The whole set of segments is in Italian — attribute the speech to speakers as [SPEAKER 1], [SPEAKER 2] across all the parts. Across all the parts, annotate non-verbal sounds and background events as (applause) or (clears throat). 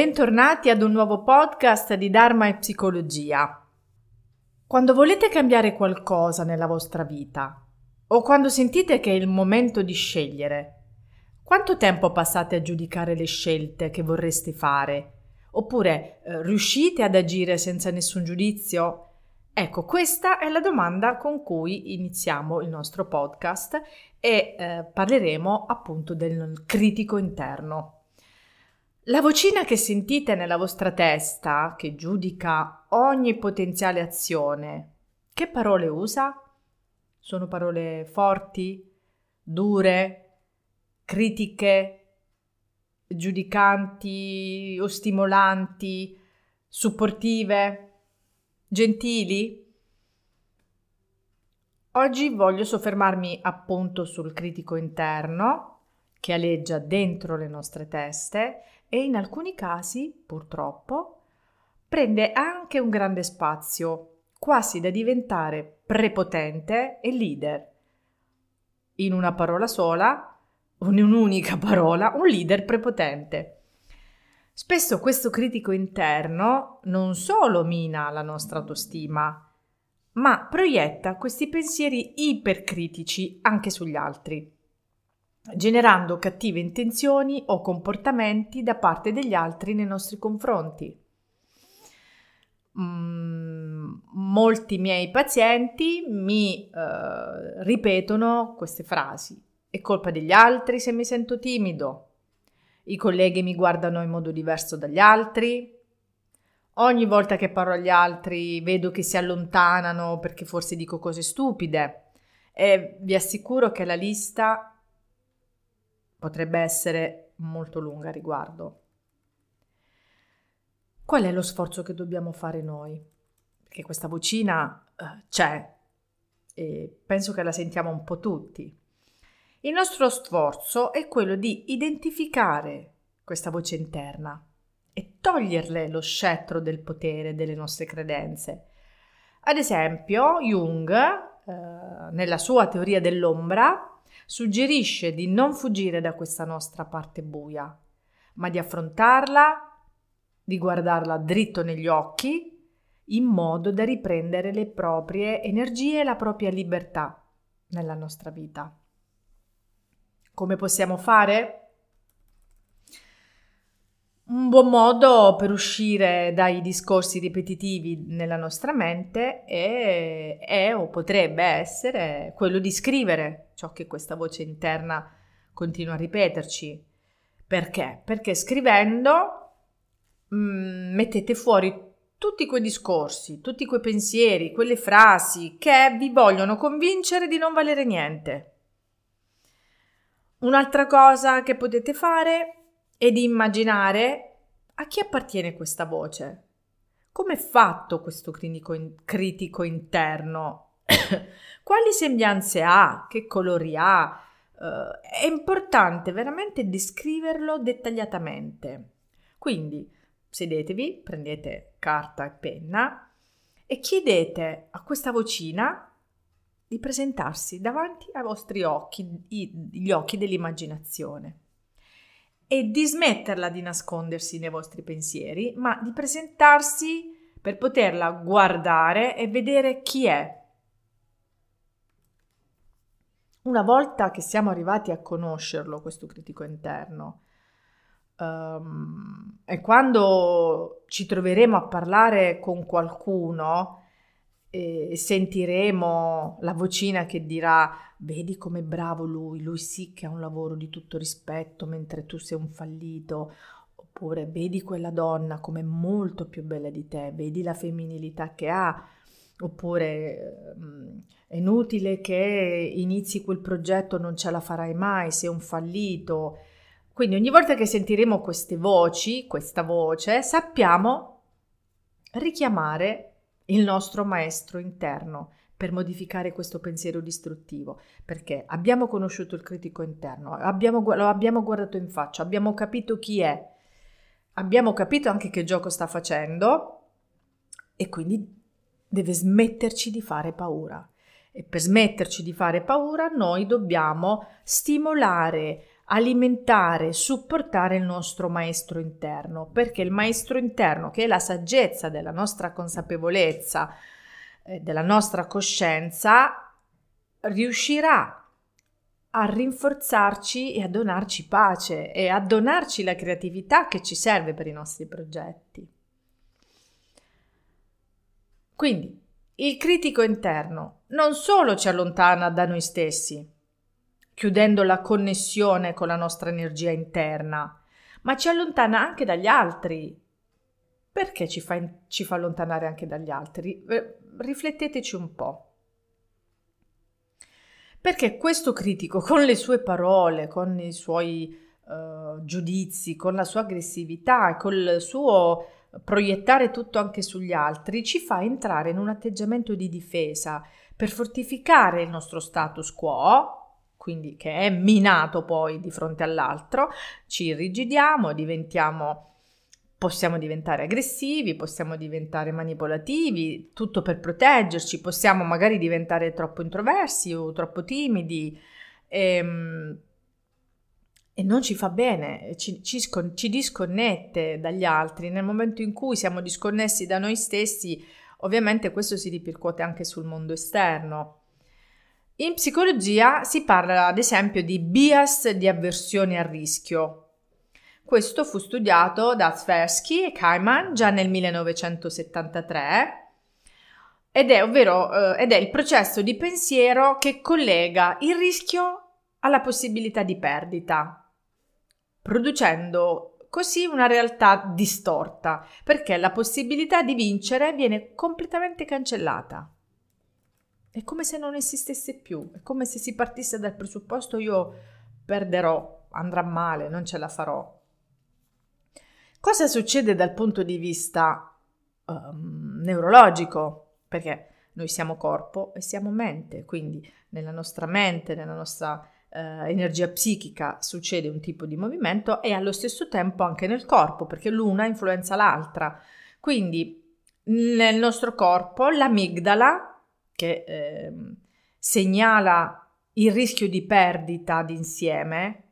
[SPEAKER 1] Bentornati ad un nuovo podcast di Dharma e Psicologia. Quando volete cambiare qualcosa nella vostra vita o quando sentite che è il momento di scegliere, quanto tempo passate a giudicare le scelte che vorreste fare? Oppure eh, riuscite ad agire senza nessun giudizio? Ecco, questa è la domanda con cui iniziamo il nostro podcast e eh, parleremo appunto del critico interno. La vocina che sentite nella vostra testa, che giudica ogni potenziale azione, che parole usa? Sono parole forti, dure, critiche, giudicanti o stimolanti, supportive, gentili? Oggi voglio soffermarmi appunto sul critico interno che aleggia dentro le nostre teste e in alcuni casi, purtroppo, prende anche un grande spazio, quasi da diventare prepotente e leader. In una parola sola, in un'unica parola, un leader prepotente. Spesso questo critico interno non solo mina la nostra autostima, ma proietta questi pensieri ipercritici anche sugli altri generando cattive intenzioni o comportamenti da parte degli altri nei nostri confronti. Mm, molti miei pazienti mi eh, ripetono queste frasi. È colpa degli altri se mi sento timido. I colleghi mi guardano in modo diverso dagli altri. Ogni volta che parlo agli altri vedo che si allontanano perché forse dico cose stupide. E vi assicuro che la lista potrebbe essere molto lunga a riguardo. Qual è lo sforzo che dobbiamo fare noi? Perché questa vocina uh, c'è e penso che la sentiamo un po' tutti. Il nostro sforzo è quello di identificare questa voce interna e toglierle lo scettro del potere delle nostre credenze. Ad esempio, Jung, eh, nella sua teoria dell'ombra, suggerisce di non fuggire da questa nostra parte buia, ma di affrontarla, di guardarla dritto negli occhi, in modo da riprendere le proprie energie e la propria libertà nella nostra vita. Come possiamo fare? Un buon modo per uscire dai discorsi ripetitivi nella nostra mente è, è, o potrebbe essere quello di scrivere ciò che questa voce interna continua a ripeterci. Perché? Perché scrivendo mh, mm, mettete fuori tutti quei discorsi, tutti quei pensieri, quelle frasi che vi vogliono convincere di non valere niente. Un'altra cosa che potete fare e di immaginare a chi appartiene questa voce. Come è fatto questo critico, in, critico interno? (coughs) Quali sembianze ha? Che colori ha? Uh, è importante veramente descriverlo dettagliatamente. Quindi sedetevi, prendete carta e penna e chiedete a questa vocina di presentarsi davanti ai vostri occhi, gli occhi dell'immaginazione e di smetterla di nascondersi nei vostri pensieri, ma di presentarsi per poterla guardare e vedere chi è. Una volta che siamo arrivati a conoscerlo, questo critico interno, um, e quando ci troveremo a parlare con qualcuno, e sentiremo la vocina che dirà vedi com'è bravo lui, lui sì che ha un lavoro di tutto rispetto mentre tu sei un fallito, oppure vedi quella donna com'è molto più bella di te, vedi la femminilità che ha, oppure è inutile che inizi quel progetto, non ce la farai mai, sei un fallito. Quindi ogni volta che sentiremo queste voci, questa voce, sappiamo richiamare il nostro maestro interno per modificare questo pensiero distruttivo, perché abbiamo conosciuto il critico interno, abbiamo, lo abbiamo guardato in faccia, abbiamo capito chi è, abbiamo capito anche che gioco sta facendo e quindi deve smetterci di fare paura. E per smetterci di fare paura noi dobbiamo stimolare alimentare, supportare il nostro maestro interno, perché il maestro interno, che è la saggezza della nostra consapevolezza, eh, della nostra coscienza, riuscirà a rinforzarci e a donarci pace e a donarci la creatività che ci serve per i nostri progetti. Quindi il critico interno non solo ci allontana da noi stessi, chiudendo la connessione con la nostra energia interna, ma ci allontana anche dagli altri. Perché ci fa, ci fa allontanare anche dagli altri? Rifletteteci un po'. Perché questo critico, (laughs) con le sue parole, con i suoi uh, giudizi, con la sua aggressività, col suo proiettare tutto anche sugli altri, ci fa entrare in un atteggiamento di difesa per fortificare il nostro status quo, quindi che è minato poi di fronte all'altro, ci irrigidiamo, diventiamo possiamo diventare aggressivi, possiamo diventare manipolativi, tutto per proteggerci, possiamo magari diventare troppo introversi o troppo timidi e, ehm, e non ci fa bene, ci, ci, ci disconnette dagli altri. Nel momento in cui siamo disconnessi da noi stessi, ovviamente questo si ripercuote anche sul mondo esterno. In psicologia si parla ad esempio di bias di avversione al rischio. Questo fu studiato da Tversky e Kaiman già nel 1973 ed è, ovvero, eh, ed è il processo di pensiero che collega il rischio alla possibilità di perdita, producendo così una realtà distorta, perché la possibilità di vincere viene completamente cancellata. È come se non esistesse più, è come se si partisse dal presupposto io perderò, andrà male, non ce la farò. Cosa succede dal punto di vista um, neurologico? Perché noi siamo corpo e siamo mente, quindi nella nostra mente, nella nostra uh, energia psichica succede un tipo di movimento e allo stesso tempo anche nel corpo, perché l'una influenza l'altra. Quindi nel nostro corpo l'amigdala che eh, segnala il rischio di perdita d'insieme.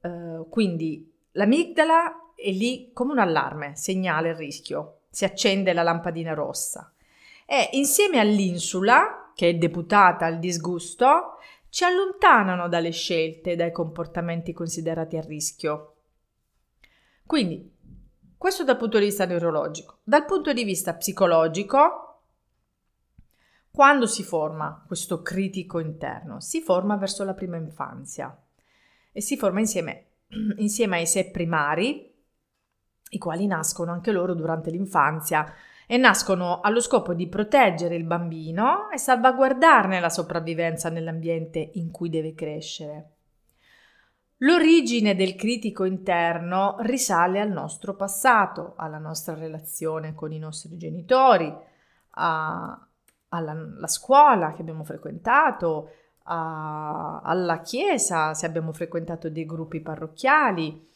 [SPEAKER 1] Uh, quindi l'amigdala è lì come un allarme, segnala il rischio, si accende la lampadina rossa. E insieme all'insula, che è deputata al disgusto, ci allontanano dalle scelte, dai comportamenti considerati a rischio. Quindi, questo dal punto di vista neurologico. Dal punto di vista psicologico, quando si forma questo critico interno? Si forma verso la prima infanzia e si forma insieme, (clears throat) insieme ai sé primari, i quali nascono anche loro durante l'infanzia e nascono allo scopo di proteggere il bambino e salvaguardarne la sopravvivenza nell'ambiente in cui deve crescere. L'origine del critico interno risale al nostro passato, alla nostra relazione con i nostri genitori, a, alla, scuola che abbiamo frequentato, a, alla chiesa, se abbiamo frequentato dei gruppi parrocchiali.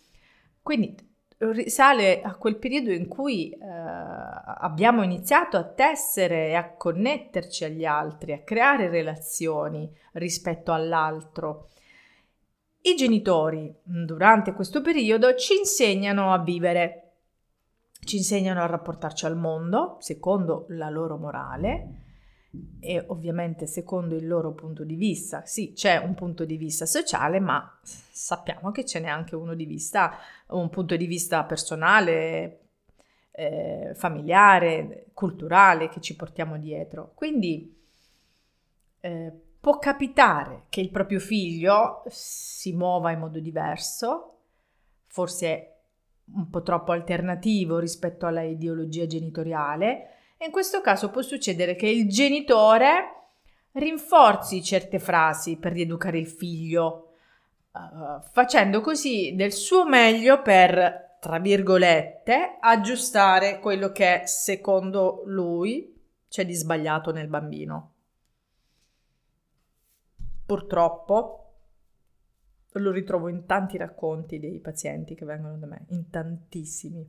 [SPEAKER 1] Quindi risale a quel periodo in cui eh, abbiamo iniziato a tessere e a connetterci agli altri, a creare relazioni rispetto all'altro. I genitori durante questo periodo ci insegnano a vivere, ci insegnano a rapportarci al mondo secondo la loro morale, e ovviamente secondo il loro punto di vista. Sì, c'è un punto di vista sociale, ma sappiamo che ce n'è anche uno di vista, un punto di vista personale, eh, familiare, culturale che ci portiamo dietro. Quindi eh, può capitare che il proprio figlio si muova in modo diverso, forse un po' troppo alternativo rispetto alla ideologia genitoriale, e in questo caso può succedere che il genitore rinforzi certe frasi per rieducare il figlio, uh, facendo così del suo meglio per, tra virgolette, aggiustare quello che secondo lui c'è di sbagliato nel bambino. Purtroppo lo ritrovo in tanti racconti dei pazienti che vengono da me, in tantissimi.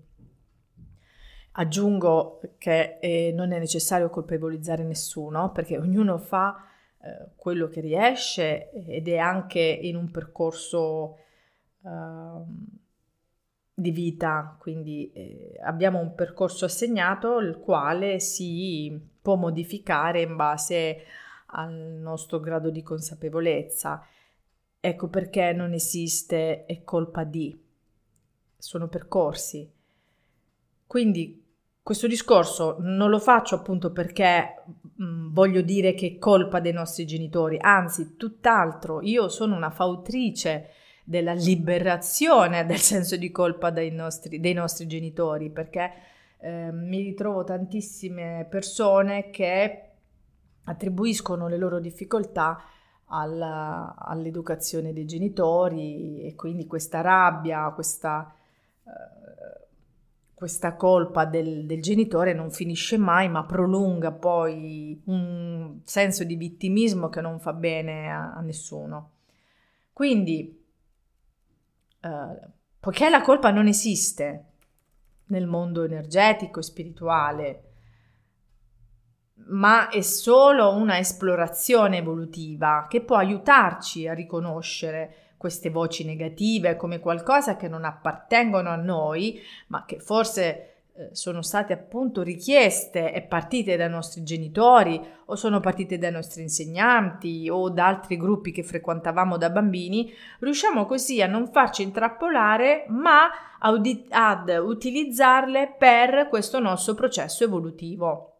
[SPEAKER 1] Aggiungo che eh, non è necessario colpevolizzare nessuno perché ognuno fa eh, quello che riesce ed è anche in un percorso uh, di vita, quindi eh, abbiamo un percorso assegnato il quale si può modificare in base al nostro grado di consapevolezza. Ecco perché non esiste è colpa di, sono percorsi. Quindi questo discorso non lo faccio appunto perché mh, mm, voglio dire che è colpa dei nostri genitori, anzi, tutt'altro, io sono una fautrice della liberazione del senso di colpa dei nostri, dei nostri genitori, perché eh, mi ritrovo tantissime persone che attribuiscono le loro difficoltà alla, all'educazione dei genitori e quindi questa rabbia, questa, eh, questa colpa del, del, genitore non finisce mai ma prolunga poi un senso di vittimismo che non fa bene a, a nessuno. Quindi, eh, poiché la colpa non esiste nel mondo energetico e spirituale, ma è solo una esplorazione evolutiva che può aiutarci a riconoscere queste voci negative come qualcosa che non appartengono a noi, ma che forse eh, sono state appunto richieste e partite dai nostri genitori o sono partite dai nostri insegnanti o da altri gruppi che frequentavamo da bambini, riusciamo così a non farci intrappolare ma ad utilizzarle per questo nostro processo evolutivo.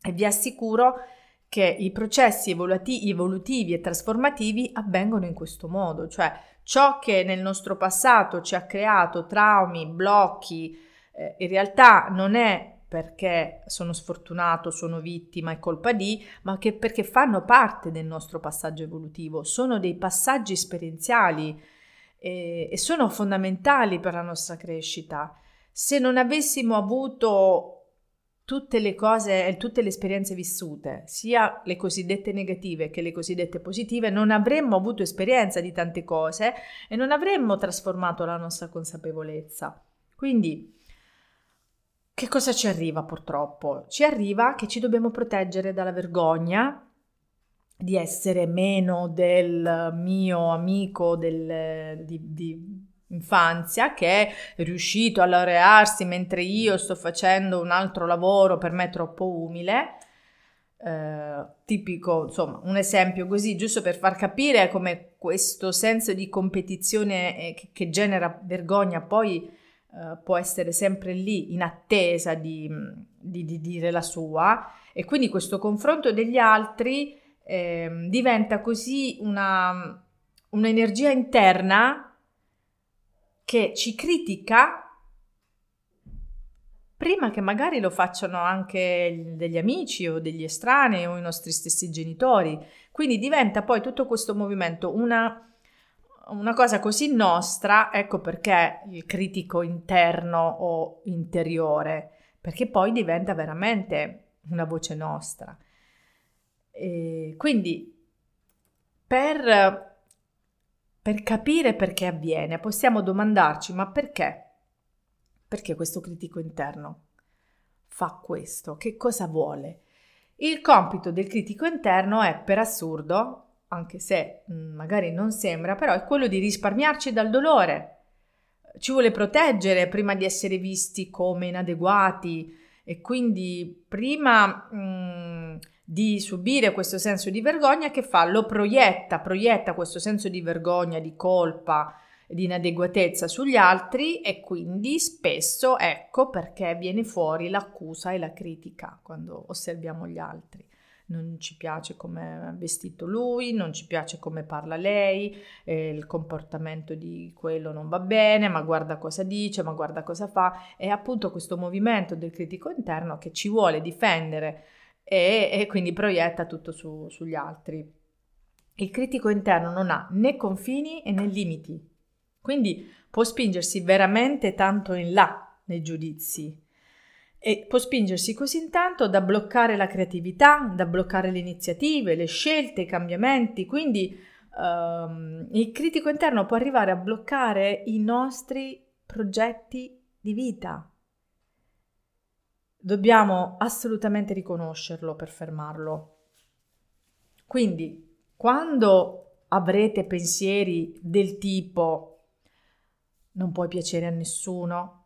[SPEAKER 1] E vi assicuro che i processi evolutivi, e trasformativi avvengono in questo modo, cioè ciò che nel nostro passato ci ha creato traumi, blocchi, eh, in realtà non è perché sono sfortunato, sono vittima, è colpa di, ma che perché fanno parte del nostro passaggio evolutivo, sono dei passaggi esperienziali e, e sono fondamentali per la nostra crescita. Se non avessimo avuto tutte le cose e tutte le esperienze vissute, sia le cosiddette negative che le cosiddette positive, non avremmo avuto esperienza di tante cose e non avremmo trasformato la nostra consapevolezza. Quindi, che cosa ci arriva purtroppo? Ci arriva che ci dobbiamo proteggere dalla vergogna di essere meno del mio amico del, di, di infanzia che è riuscito a laurearsi mentre io sto facendo un altro lavoro per me troppo umile. Eh, tipico, insomma, un esempio così, giusto per far capire come questo senso di competizione eh, che, che, genera vergogna poi eh, può essere sempre lì in attesa di, di, di, dire la sua e quindi questo confronto degli altri ehm, diventa così una, un'energia interna che ci critica prima che magari lo facciano anche degli amici o degli estranei o i nostri stessi genitori. Quindi diventa poi tutto questo movimento una, una cosa così nostra, ecco perché il critico interno o interiore, perché poi diventa veramente una voce nostra. E quindi per per capire perché avviene, possiamo domandarci ma perché? Perché questo critico interno fa questo? Che cosa vuole? Il compito del critico interno è per assurdo, anche se mm, magari non sembra, però è quello di risparmiarci dal dolore. Ci vuole proteggere prima di essere visti come inadeguati e quindi prima mh, mm, di subire questo senso di vergogna che fa? Lo proietta, proietta questo senso di vergogna, di colpa, di inadeguatezza sugli altri e quindi spesso ecco perché viene fuori l'accusa e la critica quando osserviamo gli altri. Non ci piace come è vestito lui, non ci piace come parla lei, eh, il comportamento di quello non va bene, ma guarda cosa dice, ma guarda cosa fa. È appunto questo movimento del critico interno che ci vuole difendere e, e quindi proietta tutto su, sugli altri. Il critico interno non ha né confini né limiti, quindi può spingersi veramente tanto in là nei giudizi. E può spingersi così tanto da bloccare la creatività, da bloccare le iniziative, le scelte, i cambiamenti, quindi um, il critico interno può arrivare a bloccare i nostri progetti di vita, Dobbiamo assolutamente riconoscerlo per fermarlo. Quindi, quando avrete pensieri del tipo non puoi piacere a nessuno,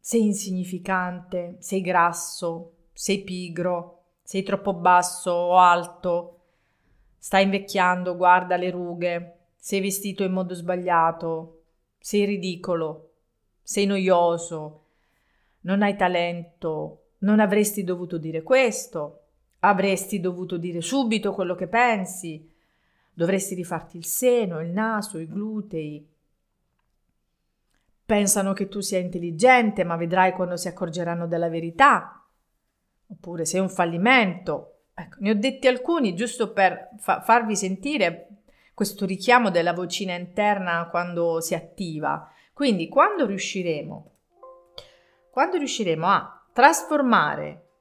[SPEAKER 1] sei insignificante, sei grasso, sei pigro, sei troppo basso o alto, stai invecchiando, guarda le rughe, sei vestito in modo sbagliato, sei ridicolo, sei noioso, non hai talento, non avresti dovuto dire questo, avresti dovuto dire subito quello che pensi, dovresti rifarti il seno, il naso, i glutei. Pensano che tu sia intelligente, ma vedrai quando si accorgeranno della verità. Oppure sei un fallimento. Ecco, ne ho detti alcuni giusto per fa- farvi sentire questo richiamo della vocina interna quando si attiva. Quindi quando riusciremo, quando riusciremo a trasformare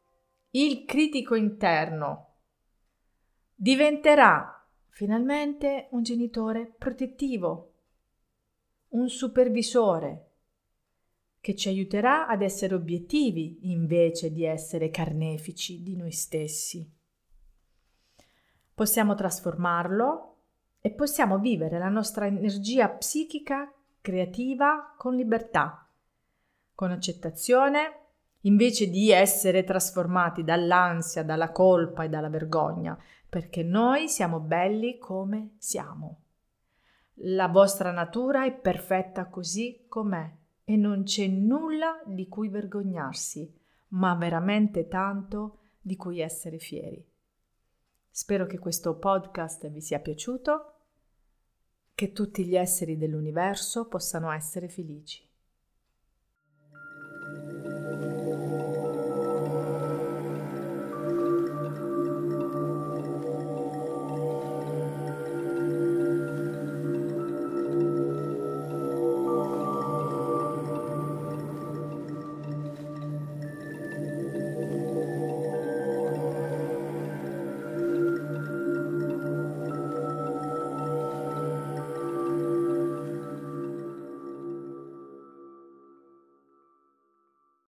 [SPEAKER 1] il critico interno, diventerà finalmente un genitore protettivo, un supervisore che ci aiuterà ad essere obiettivi invece di essere carnefici di noi stessi. Possiamo trasformarlo e possiamo vivere la nostra energia psichica creativa con libertà, con accettazione, invece di essere trasformati dall'ansia, dalla colpa e dalla vergogna, perché noi siamo belli come siamo. La vostra natura è perfetta così com'è e non c'è nulla di cui vergognarsi, ma veramente tanto di cui essere fieri. Spero che questo podcast vi sia piaciuto che tutti gli esseri dell'universo possano essere felici.